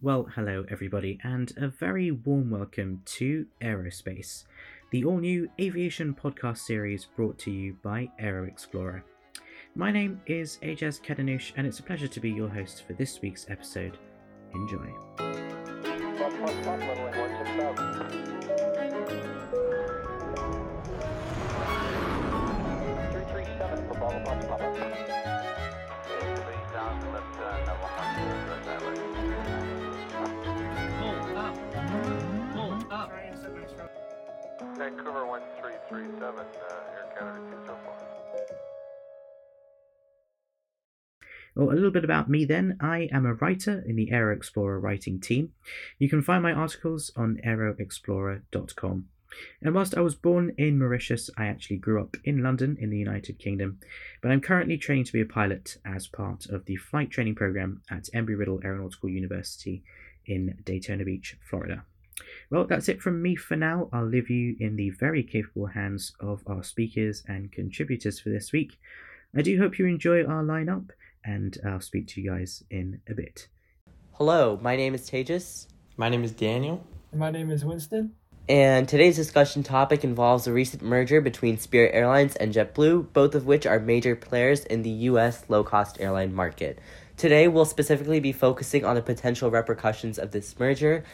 Well, hello everybody, and a very warm welcome to Aerospace, the all new aviation podcast series brought to you by AeroXplorer. My name is Ajaz Kedanush, and it's a pleasure to be your host for this week's episode. Enjoy. Vancouver 1337, uh, Air Canada 204. Well, a little bit about me then. I am a writer in the AeroXplorer writing team. You can find my articles on aeroxplorer.com. And whilst I was born in Mauritius, I actually grew up in London in the United Kingdom, but I'm currently training to be a pilot as part of the flight training program at Embry Riddle Aeronautical University in Daytona Beach, Florida. Well, that's it from me for now. I'll leave you in the very capable hands of our speakers and contributors for this week. I do hope you enjoy our lineup, and I'll speak to you guys in a bit. Hello, my name is Tejas, My name is Daniel. My name is Winston. and today's discussion topic involves a recent merger between Spirit Airlines and JetBlue, both of which are major players in the U.S. low cost airline market. Today, we'll specifically be focusing on the potential repercussions of this merger.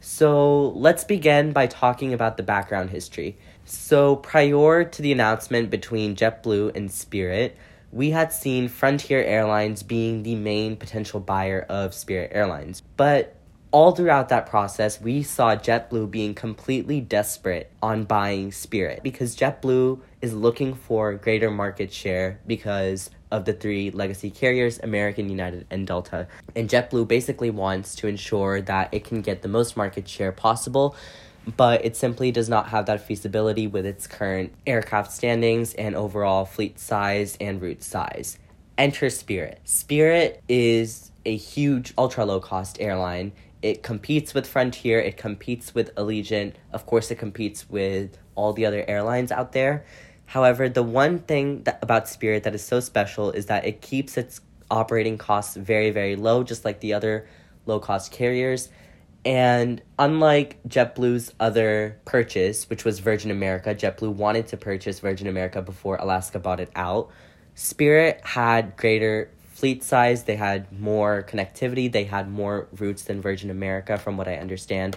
So, let's begin by talking about the background history. So, prior to the announcement between JetBlue and Spirit, we had seen Frontier Airlines being the main potential buyer of Spirit Airlines. But all throughout that process, we saw JetBlue being completely desperate on buying Spirit because JetBlue is looking for greater market share because of the three legacy carriers American, United, and Delta. And JetBlue basically wants to ensure that it can get the most market share possible. But it simply does not have that feasibility with its current aircraft standings and overall fleet size and route size. Enter Spirit. Spirit is a huge ultra low cost airline. It competes with Frontier, it competes with Allegiant, of course, it competes with all the other airlines out there. However, the one thing that, about Spirit that is so special is that it keeps its operating costs very, very low, just like the other low cost carriers. And unlike JetBlue's other purchase, which was Virgin America, JetBlue wanted to purchase Virgin America before Alaska bought it out. Spirit had greater fleet size, they had more connectivity, they had more routes than Virgin America, from what I understand.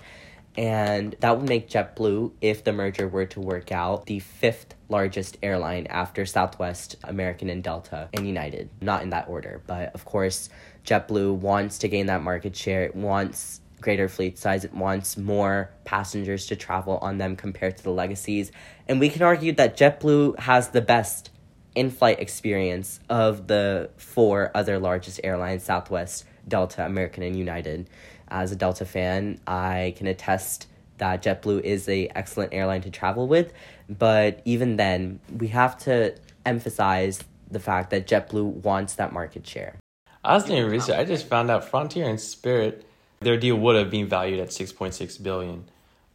And that would make JetBlue, if the merger were to work out, the fifth largest airline after Southwest, American, and Delta, and United. Not in that order, but of course, JetBlue wants to gain that market share. It wants greater fleet size. It wants more passengers to travel on them compared to the legacies. And we can argue that JetBlue has the best in flight experience of the four other largest airlines Southwest, Delta, American, and United. As a Delta fan, I can attest that JetBlue is a excellent airline to travel with, but even then, we have to emphasize the fact that JetBlue wants that market share. I was research. I just found out Frontier and Spirit, their deal would have been valued at six point six billion,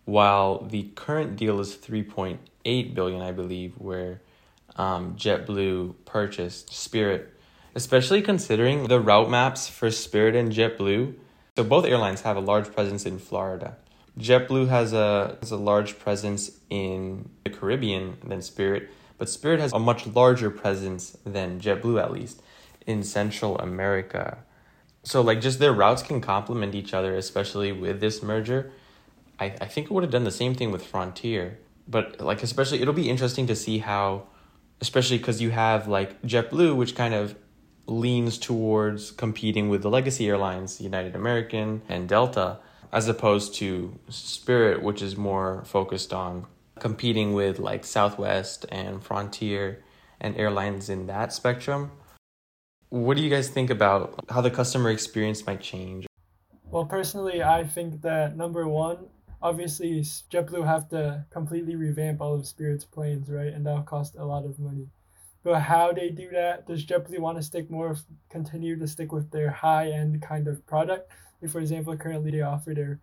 while the current deal is three point eight billion, I believe, where um, JetBlue purchased Spirit. Especially considering the route maps for Spirit and JetBlue. So both airlines have a large presence in Florida. JetBlue has a has a large presence in the Caribbean than Spirit, but Spirit has a much larger presence than JetBlue at least in Central America. So like just their routes can complement each other, especially with this merger. I, I think it would have done the same thing with Frontier. But like especially it'll be interesting to see how especially because you have like JetBlue, which kind of leans towards competing with the legacy airlines, United American and Delta, as opposed to Spirit, which is more focused on competing with like Southwest and Frontier and airlines in that spectrum. What do you guys think about how the customer experience might change? Well, personally, I think that number one, obviously, JetBlue have to completely revamp all of Spirit's planes, right? And that'll cost a lot of money. But how they do that, does JetBlue want to stick more, continue to stick with their high end kind of product? Like, for example, currently they offer their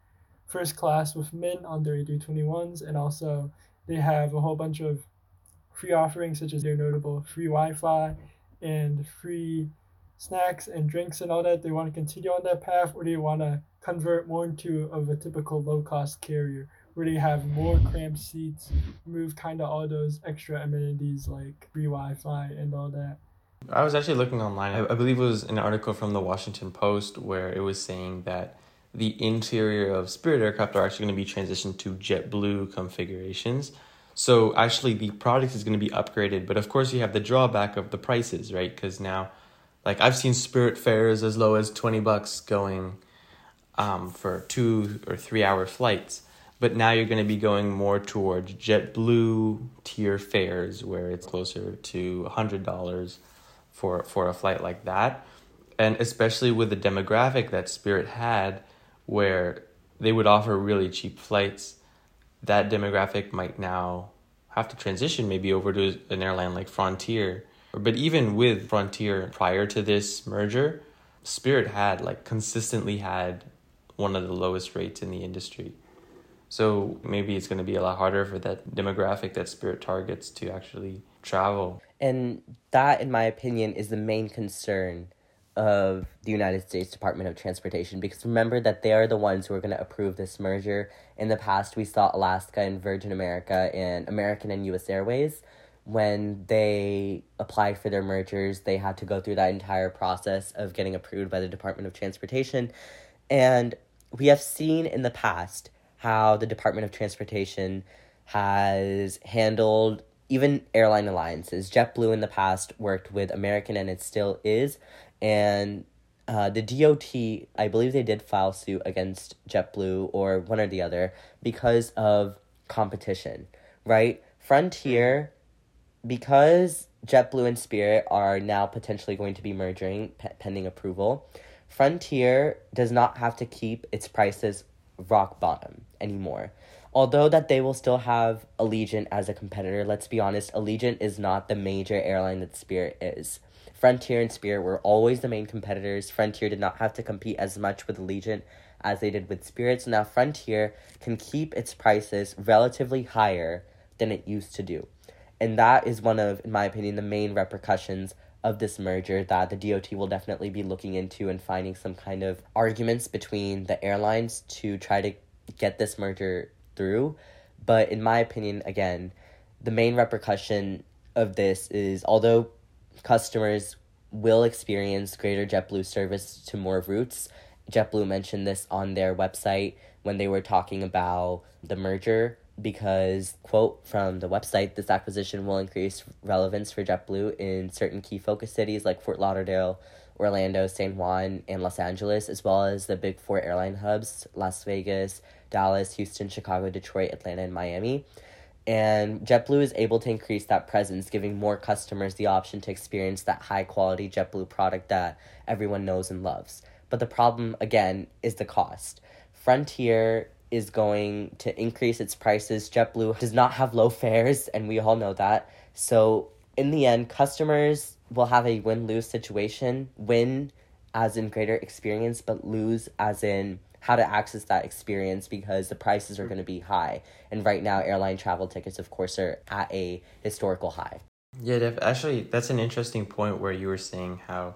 first class with Mint on their A321s, and also they have a whole bunch of free offerings, such as their notable free Wi Fi and free snacks and drinks and all that. They want to continue on that path, or do they want to convert more into of a typical low cost carrier where they have more cramped seats, remove kind of all those extra amenities like free Wi-Fi and all that. I was actually looking online. I, I believe it was an article from the Washington Post where it was saying that the interior of Spirit aircraft are actually going to be transitioned to JetBlue configurations. So actually, the product is going to be upgraded, but of course, you have the drawback of the prices, right? Because now, like I've seen Spirit fares as low as twenty bucks going, um, for two or three hour flights. But now you're going to be going more towards JetBlue tier fares, where it's closer to hundred dollars for for a flight like that, and especially with the demographic that Spirit had, where they would offer really cheap flights, that demographic might now have to transition maybe over to an airline like Frontier. But even with Frontier prior to this merger, Spirit had like consistently had one of the lowest rates in the industry. So maybe it's going to be a lot harder for that demographic that Spirit targets to actually travel. And that, in my opinion, is the main concern of the United States Department of Transportation because remember that they are the ones who are going to approve this merger. In the past, we saw Alaska and Virgin America and American and US Airways. When they applied for their mergers, they had to go through that entire process of getting approved by the Department of Transportation. And we have seen in the past how the Department of Transportation has handled even airline alliances. JetBlue in the past worked with American and it still is. And uh, the DOT, I believe they did file suit against JetBlue or one or the other because of competition, right? Frontier, because JetBlue and Spirit are now potentially going to be merging pe- pending approval, Frontier does not have to keep its prices rock bottom anymore. Although that they will still have Allegiant as a competitor, let's be honest, Allegiant is not the major airline that Spirit is. Frontier and Spirit were always the main competitors. Frontier did not have to compete as much with Allegiant as they did with Spirit. So now Frontier can keep its prices relatively higher than it used to do. And that is one of, in my opinion, the main repercussions of this merger that the DOT will definitely be looking into and finding some kind of arguments between the airlines to try to get this merger through. But in my opinion, again, the main repercussion of this is although customers will experience greater JetBlue service to more routes, JetBlue mentioned this on their website when they were talking about the merger because quote from the website this acquisition will increase relevance for JetBlue in certain key focus cities like Fort Lauderdale, Orlando, San Juan, and Los Angeles, as well as the big four airline hubs Las Vegas, Dallas, Houston, Chicago, Detroit, Atlanta, and Miami. And JetBlue is able to increase that presence, giving more customers the option to experience that high quality JetBlue product that everyone knows and loves. But the problem, again, is the cost. Frontier is going to increase its prices. JetBlue does not have low fares, and we all know that. So, in the end, customers will have a win lose situation win as in greater experience, but lose as in how to access that experience because the prices are going to be high. And right now, airline travel tickets, of course, are at a historical high. Yeah, Def, actually, that's an interesting point where you were saying how,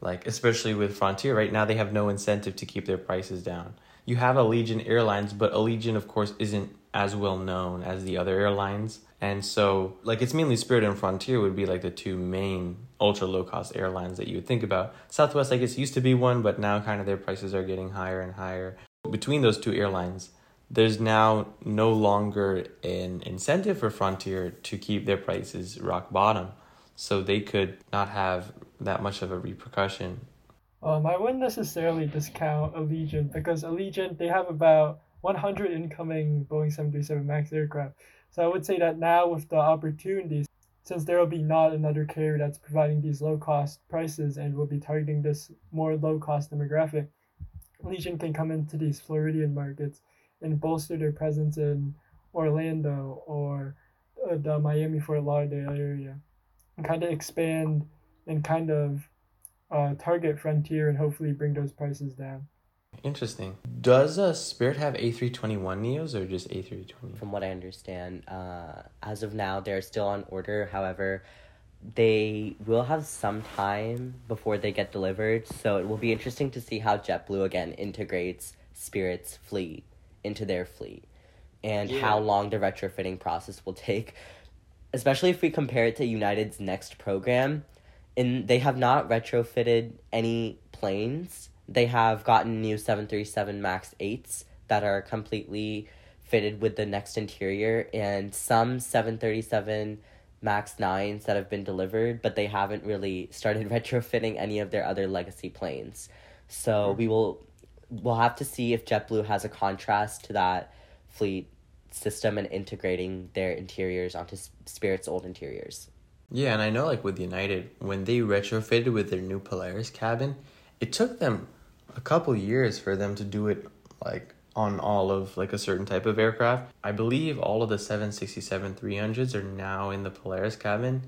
like, especially with Frontier, right now they have no incentive to keep their prices down. You have Allegiant Airlines, but Allegiant, of course, isn't as well known as the other airlines. And so, like, it's mainly Spirit and Frontier would be like the two main ultra low cost airlines that you would think about. Southwest, I guess, used to be one, but now kind of their prices are getting higher and higher. Between those two airlines, there's now no longer an incentive for Frontier to keep their prices rock bottom. So they could not have that much of a repercussion. Um, I wouldn't necessarily discount Allegiant because Allegiant they have about 100 incoming Boeing 737 MAX aircraft. So I would say that now with the opportunities, since there will be not another carrier that's providing these low cost prices and will be targeting this more low cost demographic, Allegiant can come into these Floridian markets and bolster their presence in Orlando or uh, the Miami Fort Lauderdale area and kind of expand and kind of uh, target Frontier and hopefully bring those prices down. Interesting. Does uh, Spirit have A321 Neos or just A320? From what I understand, uh, as of now, they're still on order. However, they will have some time before they get delivered. So it will be interesting to see how JetBlue again integrates Spirit's fleet into their fleet and Yeah. how long the retrofitting process will take. Especially if we compare it to United's next program, and they have not retrofitted any planes. They have gotten new 737 MAX 8s that are completely fitted with the next interior and some 737 Max 9s that have been delivered, but they haven't really started retrofitting any of their other legacy planes. So hmm. we will we'll have to see if JetBlue has a contrast to that fleet system and integrating their interiors onto Spirit's old interiors. Yeah, and I know like with United, when they retrofitted with their new Polaris cabin, it took them a couple years for them to do it like on all of like a certain type of aircraft. I believe all of the 767 300s are now in the Polaris cabin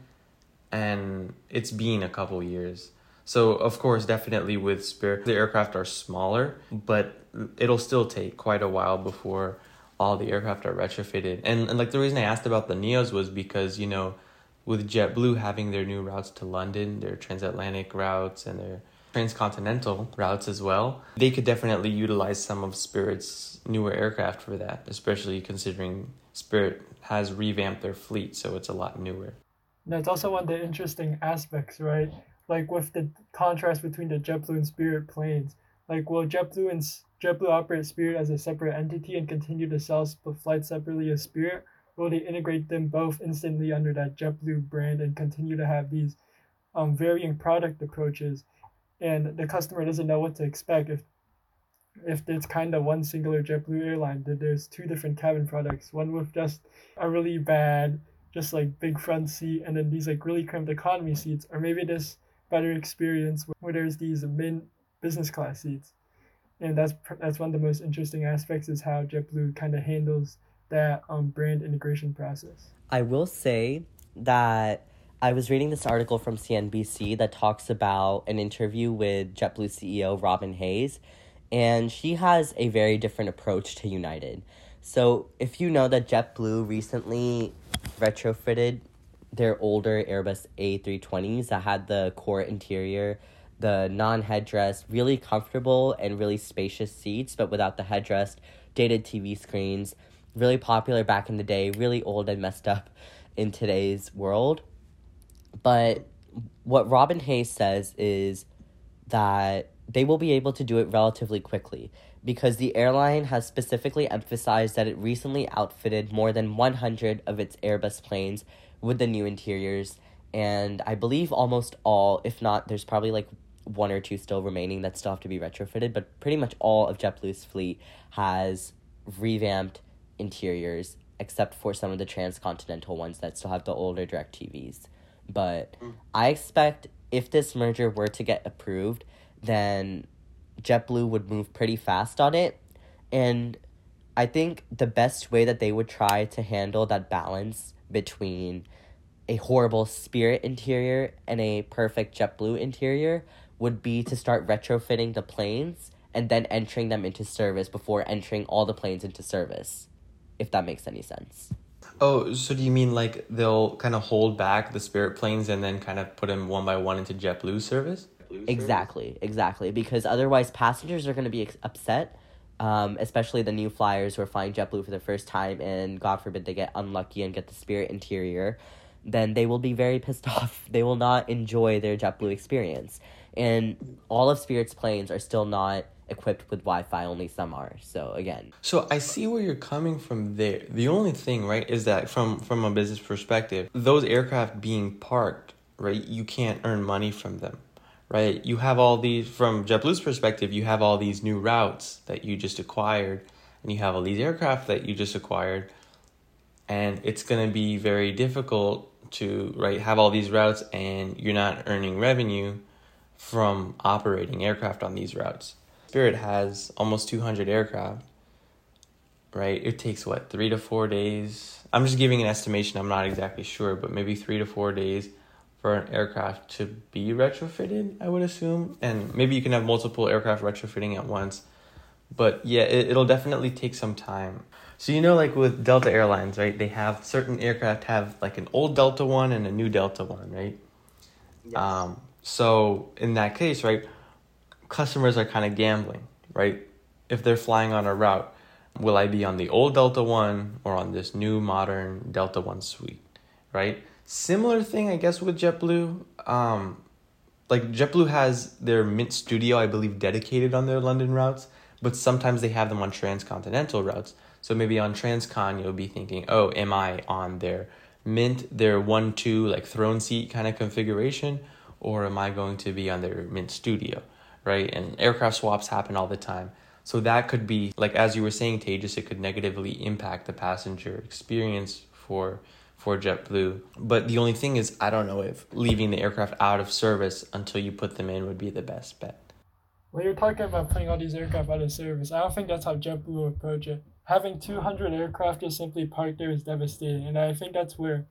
and it's been a couple years. So of course, definitely with Spirit, the aircraft are smaller, but it'll still take quite a while before all the aircraft are retrofitted. And, and like the reason I asked about the Neos was because you know, with JetBlue having their new routes to London, their transatlantic routes, and their transcontinental routes as well, they could definitely utilize some of Spirit's newer aircraft for that, especially considering Spirit has revamped their fleet, so it's a lot newer. That's also one of the interesting aspects, right? Like with the contrast between the JetBlue and Spirit planes. Like, will JetBlue and JetBlue operate Spirit as a separate entity and continue to sell flights separately as Spirit? Will they integrate them both instantly under that JetBlue brand and continue to have these um, varying product approaches? And the customer doesn't know what to expect if if it's kind of one singular JetBlue airline. That there's two different cabin products, one with just a really bad just like big front seat and then these like really cramped economy seats or maybe this better experience where there's these mid business class seats and that's that's one of the most interesting aspects is how JetBlue kind of handles that um brand integration process. I will say that I was reading this article from CNBC that talks about an interview with JetBlue CEO Robin Hayes, and she has a very different approach to United. So, if you know that JetBlue recently retrofitted their older Airbus A320s that had the core interior, the non headrest, really comfortable and really spacious seats, but without the headrest, dated TV screens, really popular back in the day, really old and messed up in today's world. But what Robin Hayes says is that they will be able to do it relatively quickly because the airline has specifically emphasized that it recently outfitted more than 100 of its Airbus planes with the new interiors. And I believe almost all, if not, there's probably like one or two still remaining that still have to be retrofitted, but pretty much all of JetBlue's fleet has revamped interiors, except for some of the transcontinental ones that still have the older direct TVs. But mm. I expect if this merger were to get approved, then JetBlue would move pretty fast on it. And I think the best way that they would try to handle that balance between a horrible Spirit interior and a perfect JetBlue interior would be to start retrofitting the planes and then entering them into service before entering all the planes into service, if that makes any sense. Oh, so do you mean like they'll kind of hold back the Spirit planes and then kind of put them one by one into JetBlue service? Exactly, exactly. Because otherwise, passengers are going to be ex- upset, um, especially the new flyers who are flying JetBlue for the first time, and God forbid they get unlucky and get the Spirit interior. Then they will be very pissed off. They will not enjoy their JetBlue experience. And all of Spirit's planes are still not equipped with Wi Fi, only some are. So, again, So I see where you're coming from there. The only thing, right, is that from from a business perspective, those aircraft being parked, right, you can't earn money from them. Right? You have all these from JetBlue's perspective, you have all these new routes that you just acquired and you have all these aircraft that you just acquired and it's going to be very difficult to right have all these routes and you're not earning revenue from operating aircraft on these routes. Spirit has almost 200 aircraft. Right? It takes what, 3 to 4 days. I'm just giving an estimation. I'm not exactly sure, but maybe 3 to 4 days for an aircraft to be retrofitted, I would assume. And maybe you can have multiple aircraft retrofitting at once. But yeah, it, it'll definitely take some time. So you know, like with Delta Airlines, right? They have certain aircraft have like an old Delta one and a new Delta one, right? Um, so in that case, right, customers are kind of gambling, right? if they're flying on a route, will I be on the old Delta One or on this new modern Delta One suite, right? Similar thing, I guess, with JetBlue. Um, like JetBlue has their Mint Studio, I believe, dedicated on their London routes, but sometimes they have them on transcontinental routes. So maybe on Transcon, you'll be thinking, oh, am I on their Mint, their one two like throne seat kind of configuration, or am I going to be on their Mint Studio, right? And aircraft swaps happen all the time. So that could be like as you were saying, Tejas, it could negatively impact the passenger experience for for JetBlue. But the only thing is, I don't know if leaving the aircraft out of service until you put them in would be the best bet. When you're talking about putting all these aircraft out of service, I don't think that's how JetBlue approach it. Having 200 aircraft just simply parked there is devastating, and I think that's where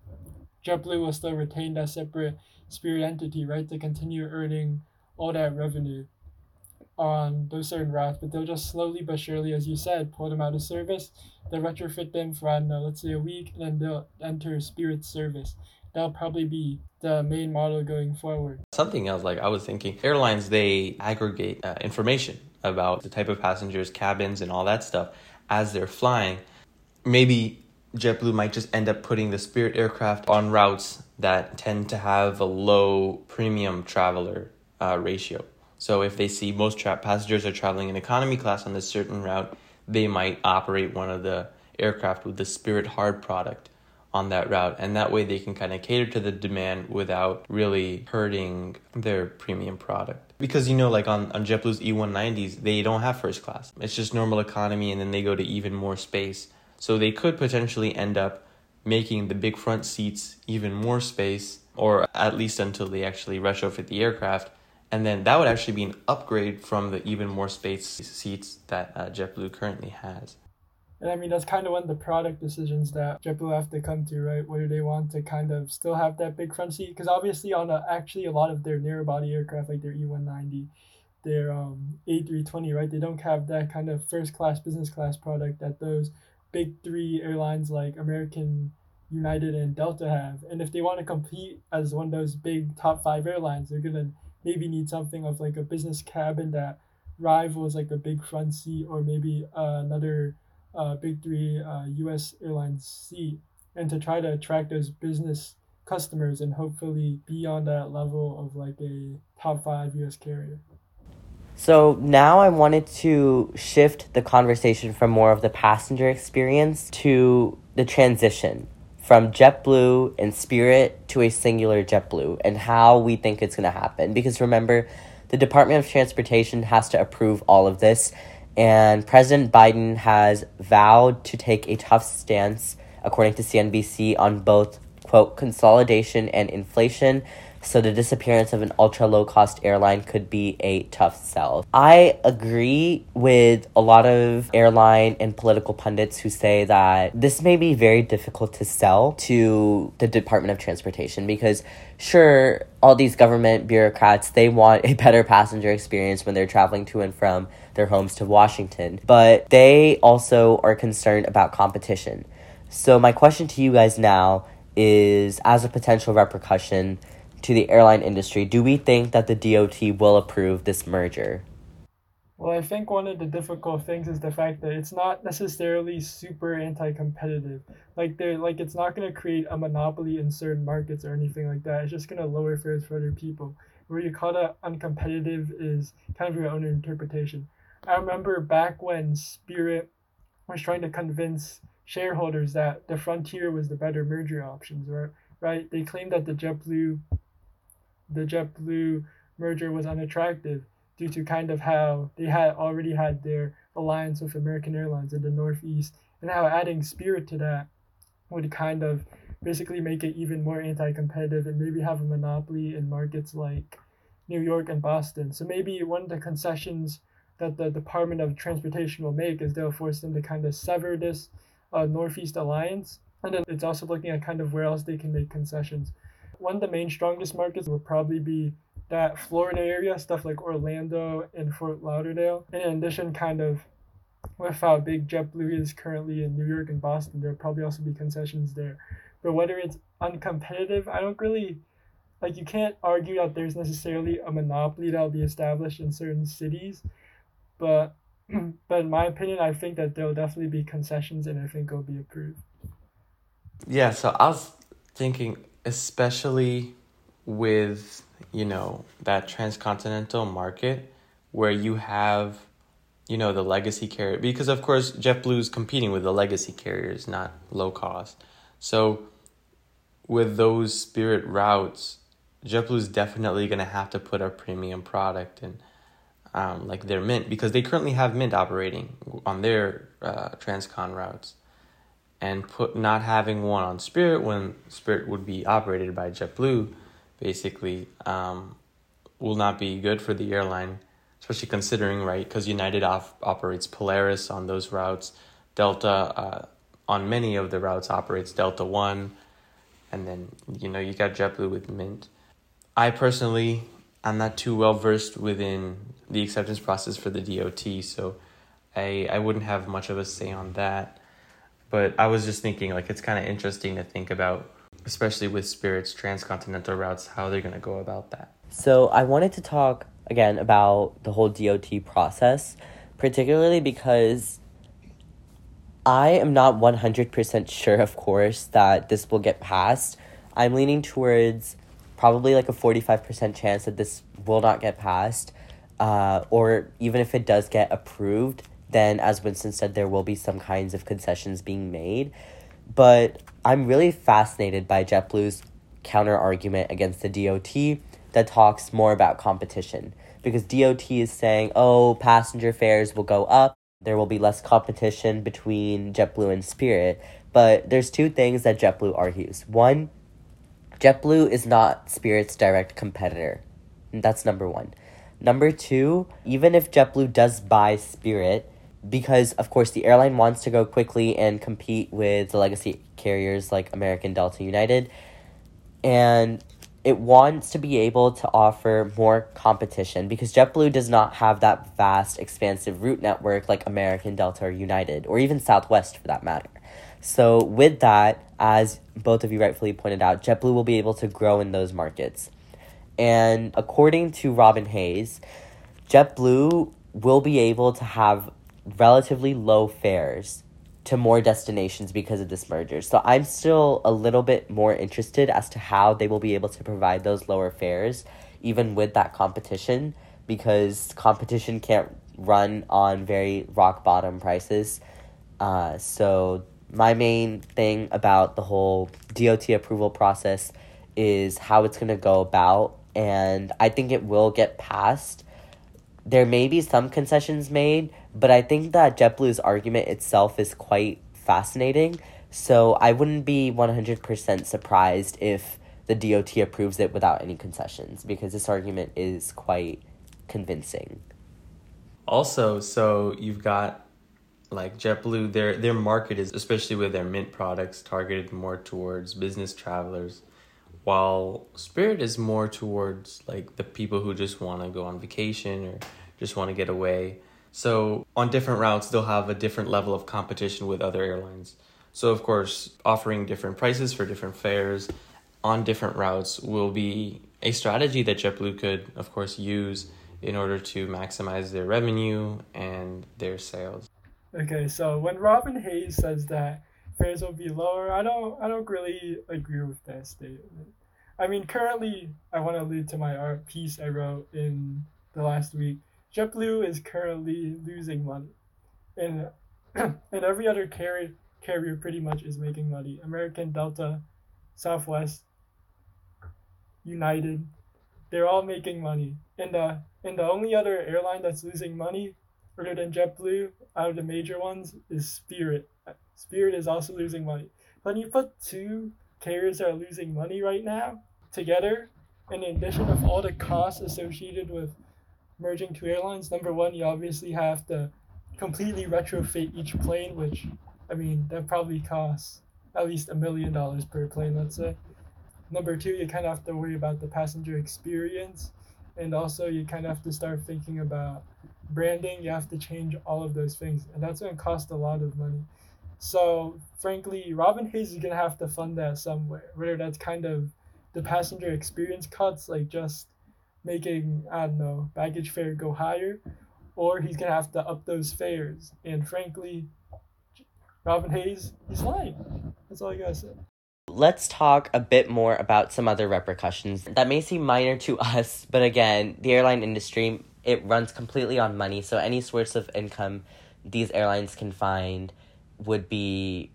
JetBlue will still retain that separate Spirit entity, right, to continue earning all that revenue on those certain routes, but they'll just slowly but surely, as you said, pull them out of service. They'll retrofit them for, I don't know, let's say a week, and then they'll enter Spirit service. That'll probably be the main model going forward. Something else, like I was thinking, airlines, they aggregate uh, information about the type of passengers, cabins, and all that stuff as they're flying. Maybe JetBlue might just end up putting the Spirit aircraft on routes that tend to have a low premium traveler uh, ratio. So if they see most tra- passengers are traveling in economy class on this certain route, they might operate one of the aircraft with the Spirit Hard product on that route. And that way they can kind of cater to the demand without really hurting their premium product. Because, you know, like on, on JetBlue's E190s, they don't have first class. It's just normal economy and then they go to even more space. So they could potentially end up making the big front seats even more space, or at least until they actually retrofit the aircraft and then that would actually be an upgrade from the even more space seats that uh, JetBlue currently has. And I mean, that's kind of one of the product decisions that JetBlue have to come to, right? Whether they want to kind of still have that big front seat, because obviously on a, actually a lot of their narrow body aircraft, like their E190, their um, A320, right? They don't have that kind of first class, business class product that those big three airlines like American, United, and Delta have. And if they want to compete as one of those big top five airlines, they're going to maybe need something of like a business cabin that rivals like a big front seat or maybe uh, another uh, big three uh, U.S. airline seat, and to try to attract those business customers and hopefully be on that level of like a top five U.S. carrier. So now I wanted to shift the conversation from more of the passenger experience to the transition from JetBlue and Spirit to a singular JetBlue and how we think it's going to happen. Because remember, the Department of Transportation has to approve all of this, and President Biden has vowed to take a tough stance, according to CNBC, on both, quote, consolidation and inflation so the disappearance of an ultra low cost airline could be a tough sell. I agree with a lot of airline and political pundits who say that this may be very difficult to sell to the Department of Transportation because sure all these government bureaucrats they want a better passenger experience when they're traveling to and from their homes to Washington, but they also are concerned about competition. So my question to you guys now is as a potential repercussion to the airline industry, do we think that the DOT will approve this merger? Well, I think one of the difficult things is the fact that it's not necessarily super anti-competitive. Like they like it's not going to create a monopoly in certain markets or anything like that. It's just going to lower fares for other people. Where you call that uncompetitive is kind of your own interpretation. I remember back when Spirit was trying to convince shareholders that the Frontier was the better merger options, right? Right? They claimed that the JetBlue the JetBlue merger was unattractive due to kind of how they had already had their alliance with American Airlines in the Northeast, and how adding Spirit to that would kind of basically make it even more anti-competitive and maybe have a monopoly in markets like New York and Boston. So maybe one of the concessions that the Department of Transportation will make is they'll force them to kind of sever this uh, Northeast alliance. And then it's also looking at kind of where else they can make concessions one of the main strongest markets would probably be that Florida area, stuff like Orlando and Fort Lauderdale. And In addition, kind of with how big JetBlue is currently in New York and Boston, there'll probably also be concessions there. But whether it's uncompetitive, I don't really like you can't argue that there's necessarily a monopoly that'll be established in certain cities. But but in my opinion, I think that there'll definitely be concessions, and I think it'll be approved. Yeah, so I was thinking, especially with, you know, that transcontinental market where you have, you know, the legacy carrier, because of course JetBlue is competing with the legacy carriers, not low cost. So with those Spirit routes, JetBlue is definitely going to have to put a premium product in, um, like their Mint, because they currently have Mint operating on their uh, transcon routes and put not having one on Spirit when Spirit would be operated by JetBlue, basically, um, will not be good for the airline, especially considering right because United off, operates Polaris on those routes, Delta uh, on many of the routes operates Delta One, and then you know you got JetBlue with Mint. I personally, I'm not too well versed within the acceptance process for the DOT, so I I wouldn't have much of a say on that but I was just thinking like it's kind of interesting to think about, especially with Spirit's transcontinental routes, how they're gonna go about that. So I wanted to talk again about the whole DOT process, particularly because I am not 100% sure, of course, that this will get passed. I'm leaning towards probably like a 45% chance that this will not get passed. Uh, or even if it does get approved, then, as Winston said, there will be some kinds of concessions being made. But I'm really fascinated by JetBlue's counter argument against the DOT that talks more about competition. Because DOT is saying, oh, passenger fares will go up, there will be less competition between JetBlue and Spirit. But there's two things that JetBlue argues. One, JetBlue is not Spirit's direct competitor. That's number one. Number two, even if JetBlue does buy Spirit, because of course the airline wants to go quickly and compete with the legacy carriers like American Delta United and it wants to be able to offer more competition because JetBlue does not have that vast expansive route network like American Delta or United or even Southwest for that matter. So with that as both of you rightfully pointed out JetBlue will be able to grow in those markets. And according to Robin Hayes, JetBlue will be able to have relatively low fares to more destinations because of this merger. So I'm still a little bit more interested as to how they will be able to provide those lower fares even with that competition because competition can't run on very rock bottom prices. Uh, so my main thing about the whole DOT approval process is how it's going to go about and I think it will get passed. There may be some concessions made, but I think that JetBlue's argument itself is quite fascinating. So I wouldn't be 100% surprised if the DOT approves it without any concessions because this argument is quite convincing. Also, so you've got like JetBlue, their their market is especially with their mint products targeted more towards business travelers, while Spirit is more towards like the people who just want to go on vacation or just want to get away. So on different routes, they'll have a different level of competition with other airlines. So of course, offering different prices for different fares on different routes will be a strategy that JetBlue could, of course, use in order to maximize their revenue and their sales. Okay, so when Robin Hayes says that fares will be lower, I don't I don't really agree with that statement. I mean, currently, I want to allude to my art piece I wrote in the last week JetBlue is currently losing money, and and every other carrier carrier pretty much is making money. American, Delta, Southwest, United, they're all making money. And the and the only other airline that's losing money, other than JetBlue, out of the major ones, is Spirit. Spirit is also losing money. When you put two carriers that are losing money right now together, in addition of all the costs associated with merging two airlines, number one, you obviously have to completely retrofit each plane, which, I mean, that probably costs at least a million dollars per plane, let's say. Number two, you kind of have to worry about the passenger experience. And also, you kind of have to start thinking about branding. You have to change all of those things. And that's going to cost a lot of money. So, frankly, Robin Hayes is going to have to fund that somewhere, whether that's kind of the passenger experience cuts, like just making I don't know baggage fare go higher, or he's gonna have to up those fares. And frankly, Robin Hayes, he's lying. That's all I gotta say. Let's talk a bit more about some other repercussions that may seem minor to us, but again, the airline industry it runs completely on money, so any source of income these airlines can find would be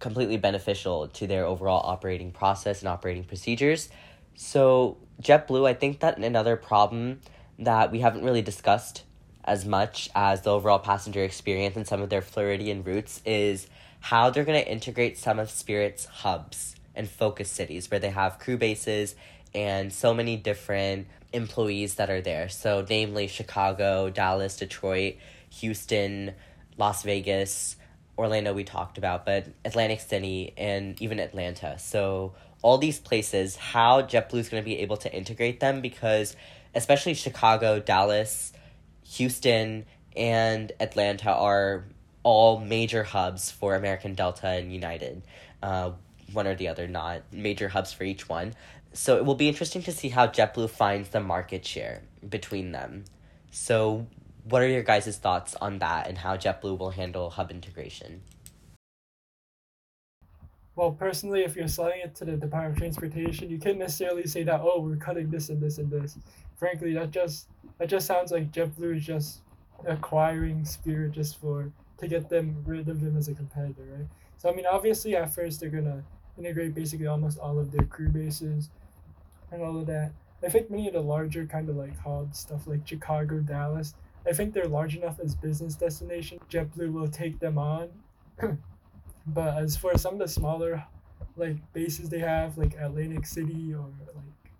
completely beneficial to their overall operating process and operating procedures. So, JetBlue, I think that another problem that we haven't really discussed as much as the overall passenger experience and some of their Floridian routes is how they're going to integrate some of Spirit's hubs and focus cities where they have crew bases and so many different employees that are there. So, namely Chicago, Dallas, Detroit, Houston, Las Vegas, Orlando, we talked about, but Atlantic City and even Atlanta. So, all these places, how JetBlue is going to be able to integrate them because, especially Chicago, Dallas, Houston, and Atlanta are all major hubs for American Delta and United. Uh, one or the other, not major hubs for each one. So it will be interesting to see how JetBlue finds the market share between them. So, what are your guys' thoughts on that and how JetBlue will handle hub integration? Well, personally, if you're selling it to the Department of Transportation, you can't necessarily say that, oh, we're cutting this and this and this. Frankly, that just that just sounds like JetBlue is just acquiring Spirit just for to get them rid of them as a competitor, right? So I mean, obviously, at first they're gonna integrate basically almost all of their crew bases and all of that. I think many of the larger kind of like hubs, stuff like Chicago, Dallas, I think they're large enough as business destination. JetBlue will take them on. but as for some of the smaller like bases they have, like Atlantic City or like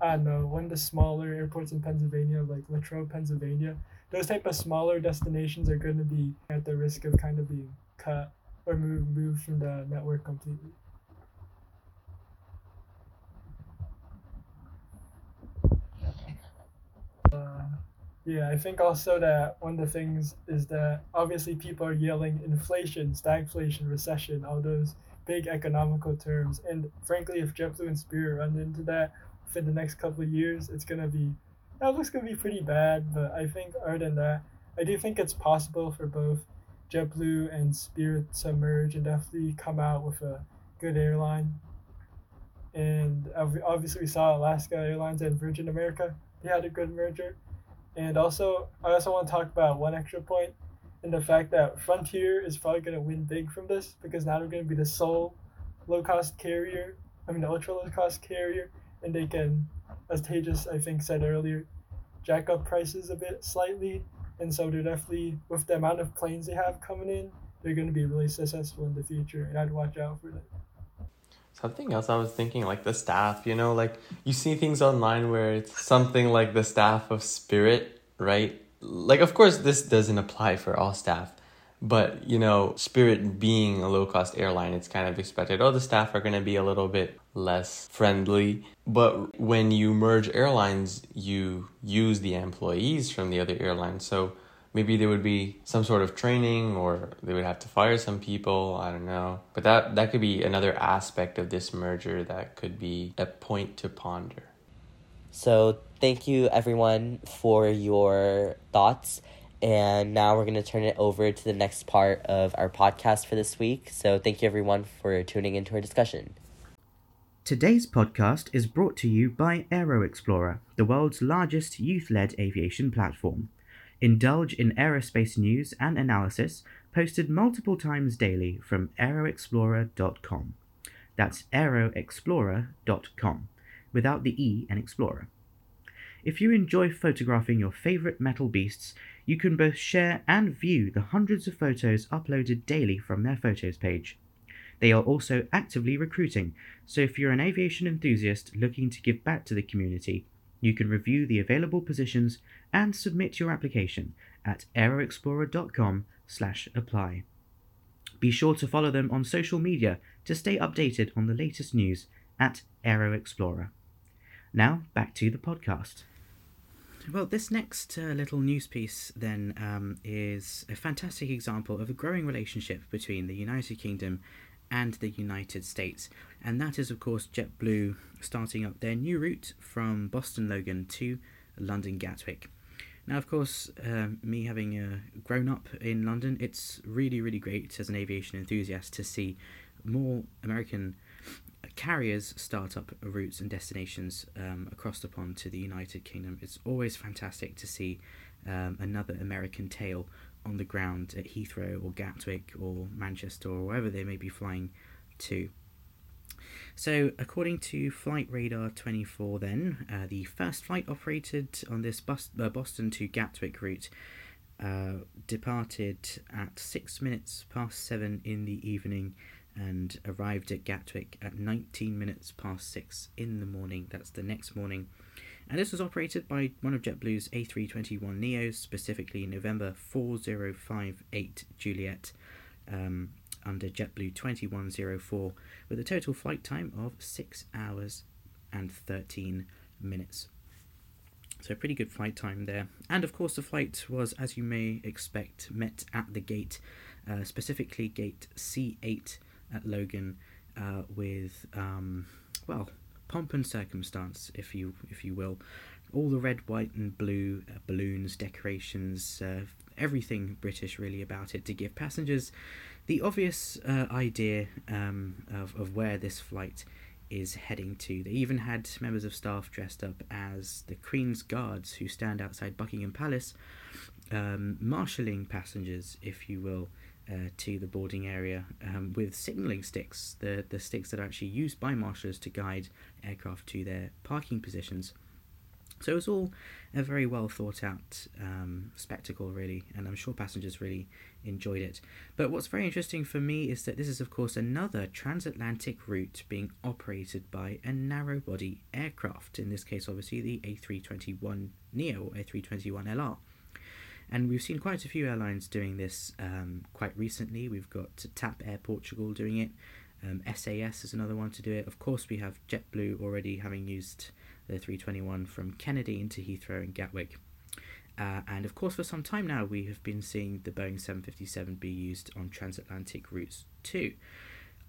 I don't know, one of the smaller airports in Pennsylvania, like Latrobe, Pennsylvania, those type of smaller destinations are going to be at the risk of kind of being cut or moved moved from the network completely. Uh, yeah, I think also that one of the things is that obviously people are yelling inflation, stagflation, recession, all those big economical terms. And frankly, if JetBlue and Spirit run into that within the next couple of years, it's gonna be that looks gonna be pretty bad. But I think other than that, I do think it's possible for both JetBlue and Spirit to merge and definitely come out with a good airline. And obviously, we saw Alaska Airlines and Virgin America. They had a good merger. And also, I also want to talk about one extra and the fact that Frontier is probably going to win big from this because now they're going to be the sole low cost carrier. I mean, the ultra low cost carrier, and they can, as Tejas I think said earlier, jack up prices a bit slightly. And so they're definitely, with the amount of planes they have coming in, they're going to be really successful in the future, and I'd watch out for that. Something else I was thinking, like the staff, you know, like you see things online where it's something like the staff of Spirit, right? Like, of course, this doesn't apply for all staff, but you know, Spirit being a low cost airline, it's kind of expected, oh, the staff are going to be a little bit less friendly. But when you merge airlines, you use the employees from the other airlines. So, maybe there would be some sort of training or they would have to fire some people i don't know. But that that could be another aspect of this merger that could be a point to ponder. So thank you everyone for your thoughts. And now we're going to turn it over to the next part of our podcast for this week. So thank you everyone for tuning into our discussion. Today's podcast is brought to you by AeroXplorer, the world's largest youth led aviation platform indulge in aerospace news and analysis posted multiple times daily from aeroxplorer.com. That's aeroxplorer.com, without the E in Explorer. If you enjoy photographing your favorite metal beasts, you can both share and view the hundreds of photos uploaded daily from their photos page. They are also actively recruiting, so if you're an aviation enthusiast looking to give back to the community, you can review the available positions and submit your application at aeroxplorer.com/apply. Be sure to follow them on social media to stay updated on the latest news at AeroXplorer. Now, back to the podcast. Well, this next uh, little news piece then um, is a fantastic example of a growing relationship between the United Kingdom and the United States. And that is, of course, JetBlue starting up their new route from Boston Logan to London Gatwick. Now, of course, um, me having uh, grown up in London, it's really, really great as an aviation enthusiast to see more American carriers start up routes and destinations um, across the pond to the United Kingdom. It's always fantastic to see um, another American tail on the ground at Heathrow or Gatwick or Manchester or wherever they may be flying to. So, according to Flight Radar 24, then, uh, the first flight operated on this bus- uh, Boston to Gatwick route uh, departed at 6 minutes past 7 in the evening and arrived at Gatwick at 19 minutes past 6 in the morning. That's the next morning. And this was operated by one of JetBlue's A321 Neos, specifically November 4058 Juliet. Um, under JetBlue 2104 with a total flight time of 6 hours and 13 minutes. So, pretty good flight time there. And of course, the flight was, as you may expect, met at the gate, uh, specifically gate C8 at Logan, uh, with, um, well, pomp and circumstance, if you if you will. All the red, white, and blue uh, balloons, decorations, uh, everything British really about it to give passengers the obvious uh, idea um, of, of where this flight is heading to. They even had members of staff dressed up as the Queen's Guards who stand outside Buckingham Palace, um, marshalling passengers, if you will, uh, to the boarding area um, with signalling sticks, the, the sticks that are actually used by marshals to guide aircraft to their parking positions. So it was all a very well thought out um, spectacle, really, and I'm sure passengers really enjoyed it. But what's very interesting for me is that this is, of course, another transatlantic route being operated by a narrow body aircraft, in this case, obviously, the A321 Neo or A321LR. And we've seen quite a few airlines doing this um, quite recently. We've got TAP Air Portugal doing it, um, SAS is another one to do it. Of course, we have JetBlue already having used the 321 from Kennedy into Heathrow and Gatwick. Uh, and of course, for some time now, we have been seeing the Boeing 757 be used on transatlantic routes too.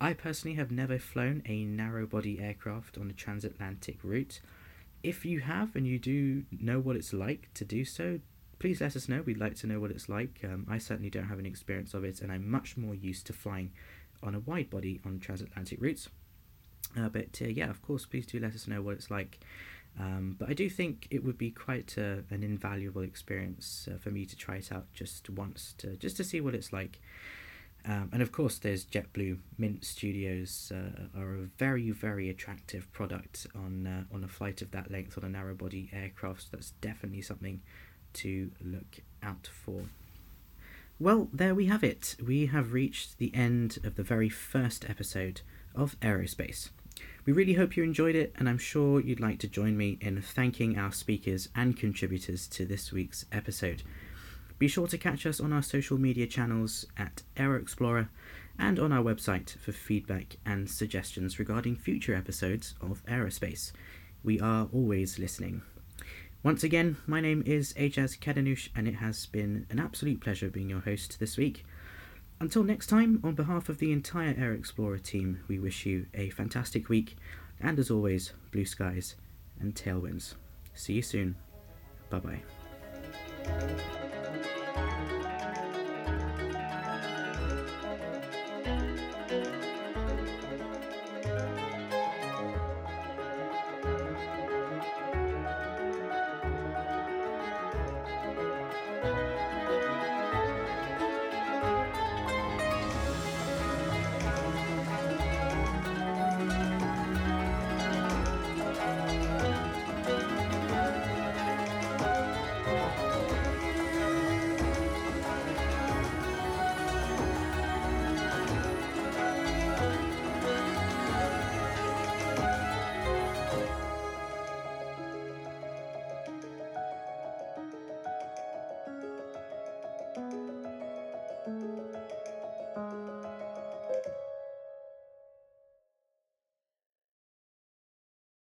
I personally have never flown a narrow body aircraft on a transatlantic route. If you have and you do know what it's like to do so, please let us know. We'd like to know what it's like. Um, I certainly don't have any experience of it, and I'm much more used to flying on a wide body on transatlantic routes. Uh, but uh, yeah, of course, please do let us know what it's like. Um, but I do think it would be quite uh, an invaluable experience uh, for me to try it out just once, to just to see what it's like. Um, and of course, there's JetBlue Mint Studios uh, are a very very attractive product on uh, on a flight of that length on a narrow body aircraft. So that's definitely something to look out for. Well, there we have it. We have reached the end of the very first episode of Aerospace. We really hope you enjoyed it, and I'm sure you'd like to join me in thanking our speakers and contributors to this week's episode. Be sure to catch us on our social media channels at AeroXplorer and on our website for feedback and suggestions regarding future episodes of Aerospace. We are always listening. Once again, my name is Ajaz Kadanoush, and it has been an absolute pleasure being your host this week. Until next time, on behalf of the entire AeroXplorer team, we wish you a fantastic week, and as always, blue skies and tailwinds. See you soon. Bye bye.